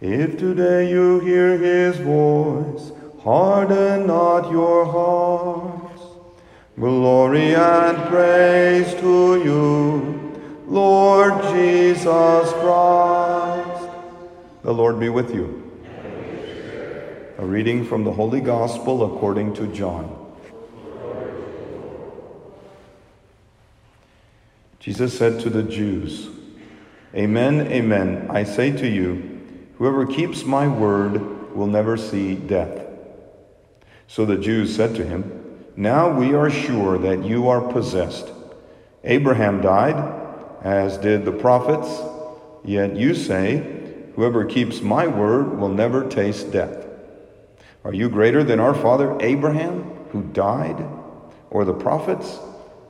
If today you hear his voice, harden not your hearts. Glory and praise to you, Lord Jesus Christ. The Lord be with you. A reading from the Holy Gospel according to John. Jesus said to the Jews, Amen, amen, I say to you, whoever keeps my word will never see death. So the Jews said to him, Now we are sure that you are possessed. Abraham died, as did the prophets, yet you say, Whoever keeps my word will never taste death. Are you greater than our father Abraham, who died, or the prophets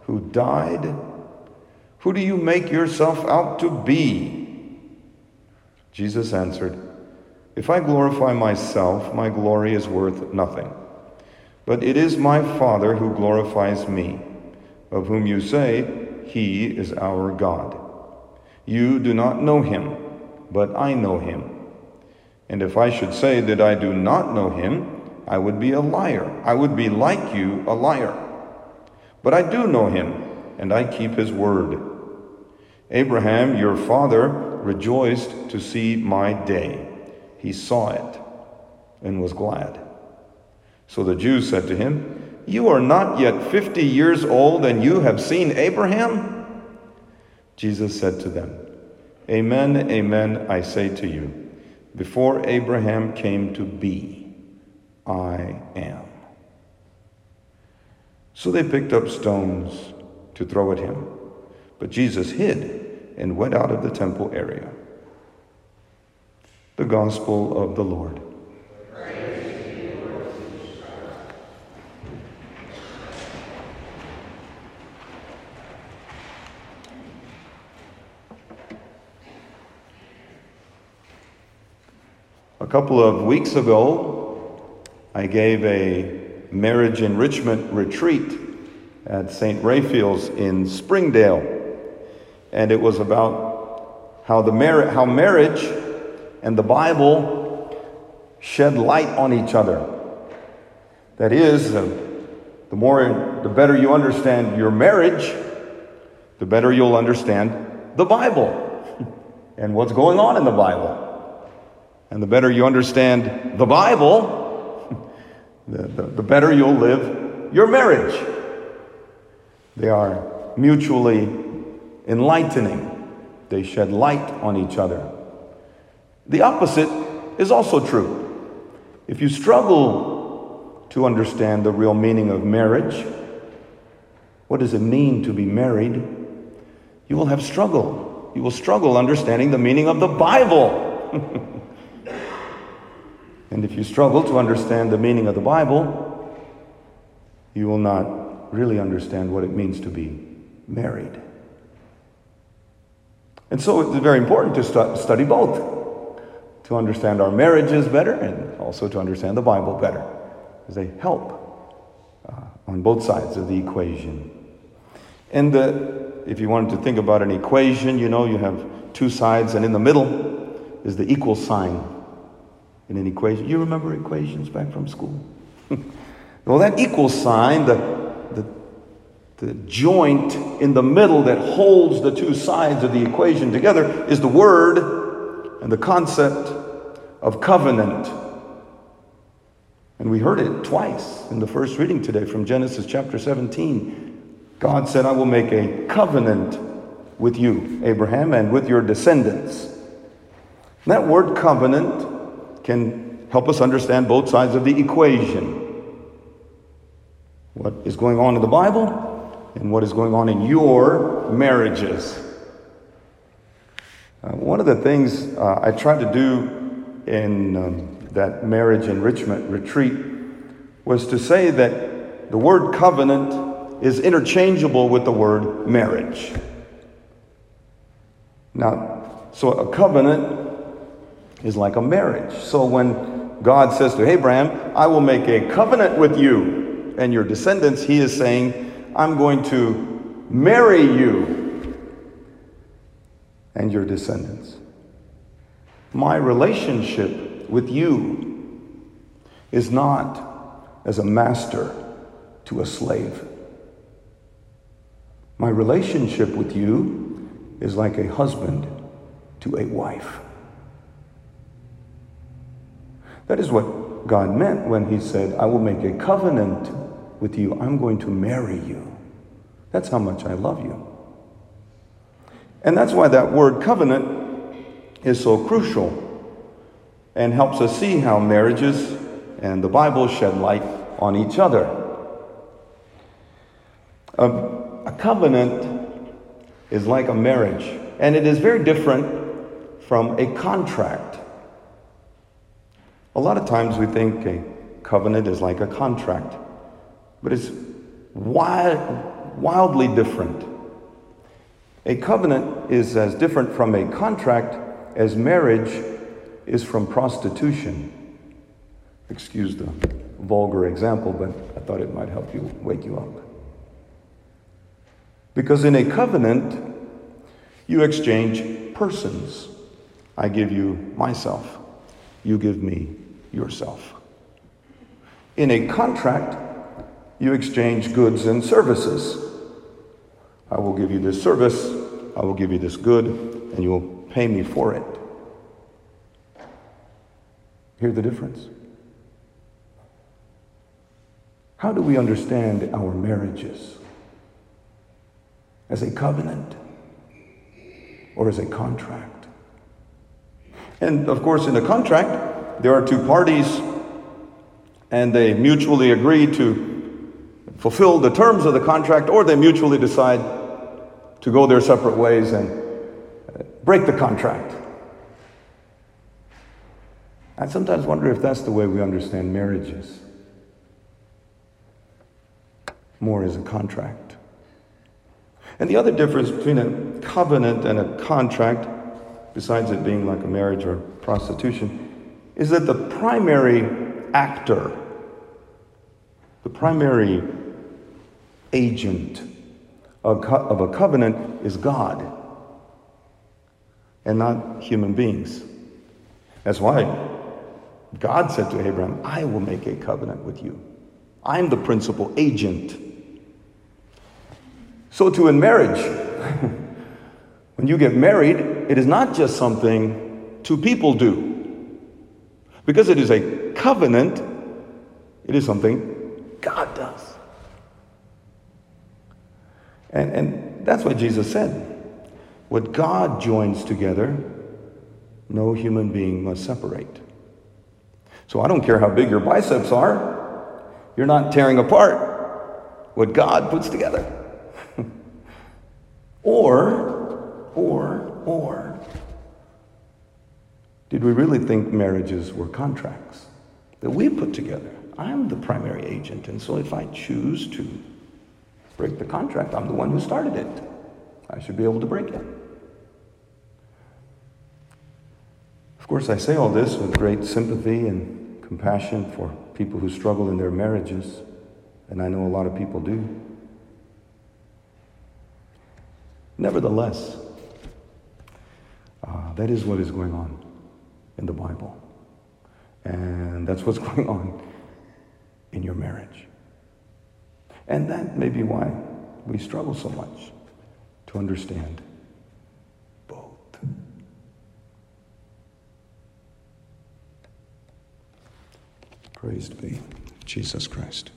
who died? Who do you make yourself out to be? Jesus answered, If I glorify myself, my glory is worth nothing. But it is my Father who glorifies me, of whom you say, He is our God. You do not know him, but I know him. And if I should say that I do not know him, I would be a liar. I would be like you, a liar. But I do know him, and I keep his word. Abraham, your father, rejoiced to see my day. He saw it and was glad. So the Jews said to him, You are not yet fifty years old, and you have seen Abraham? Jesus said to them, Amen, amen, I say to you. Before Abraham came to be, I am. So they picked up stones to throw at him. But Jesus hid and went out of the temple area. The Gospel of the Lord. A couple of weeks ago, I gave a marriage enrichment retreat at St. Raphael's in Springdale. And it was about how, the mar- how marriage and the Bible shed light on each other. That is, uh, the more, the better you understand your marriage, the better you'll understand the Bible and what's going on in the Bible. And the better you understand the Bible, the, the, the, better you'll live your marriage. They are mutually enlightening, they shed light on each other. The opposite is also true. If you struggle to understand the real meaning of marriage, what does it mean to be married? You will have struggle. You will struggle understanding the meaning of the Bible. And if you struggle to understand the meaning of the Bible, you will not really understand what it means to be married. And so it's very important to stu- study both to understand our marriages better and also to understand the Bible better, because they help uh, on both sides of the equation. And the, if you wanted to think about an equation, you know, you have two sides, and in the middle is the equal sign in an equation. You remember equations back from school? well, that equal sign, the, the, the joint in the middle that holds the two sides of the equation together is the word and the concept of covenant. And we heard it twice in the first reading today from Genesis chapter 17. God said, I will make a covenant with you, Abraham, and with your descendants. that word covenant can help us understand both sides of the equation. What is going on in the Bible and what is going on in your marriages. Uh, one of the things uh, I tried to do in um, that marriage enrichment retreat was to say that the word covenant is interchangeable with the word marriage. Now, so a covenant is like a marriage. So when God says to Abraham, I will make a covenant with you and your descendants, he is saying, I'm going to marry you and your descendants. My relationship with you is not as a master to a slave. My relationship with you is like a husband to a wife. That is what God meant when He said, I will make a covenant with you. I'm going to marry you. That's how much I love you. And that's why that word covenant is so crucial and helps us see how marriages and the Bible shed light on each other. A, a covenant is like a marriage, and it is very different from a contract. A lot of times we think a covenant is like a contract, but it's wild, wildly different. A covenant is as different from a contract as marriage is from prostitution. Excuse the vulgar example, but I thought it might help you wake you up. Because in a covenant, you exchange persons. I give you myself, you give me yourself. In a contract, you exchange goods and services. I will give you this service, I will give you this good, and you will pay me for it. Hear the difference? How do we understand our marriages? As a covenant or as a contract? And of course, in a contract, there are two parties and they mutually agree to fulfill the terms of the contract or they mutually decide to go their separate ways and uh, break the contract. I sometimes wonder if that's the way we understand marriages more as a contract. And the other difference between a covenant and a contract, besides it being like a marriage or prostitution, is that the primary actor, the primary agent of a covenant is God and not human beings. That's why God said to Abraham, I will make a covenant with you. I'm the principal agent. So, too, in marriage, when you get married, it is not just something two people do. Because it is a covenant, it is something God does. And, and that's what Jesus said. What God joins together, no human being must separate. So I don't care how big your biceps are, you're not tearing apart what God puts together. or, or, or, did we really think marriages were contracts that we put together? I'm the primary agent, and so if I choose to break the contract, I'm the one who started it. I should be able to break it. Of course, I say all this with great sympathy and compassion for people who struggle in their marriages, and I know a lot of people do. Nevertheless, uh, that is what is going on in the Bible. And that's what's going on in your marriage. And that may be why we struggle so much to understand both. Praised be Jesus Christ.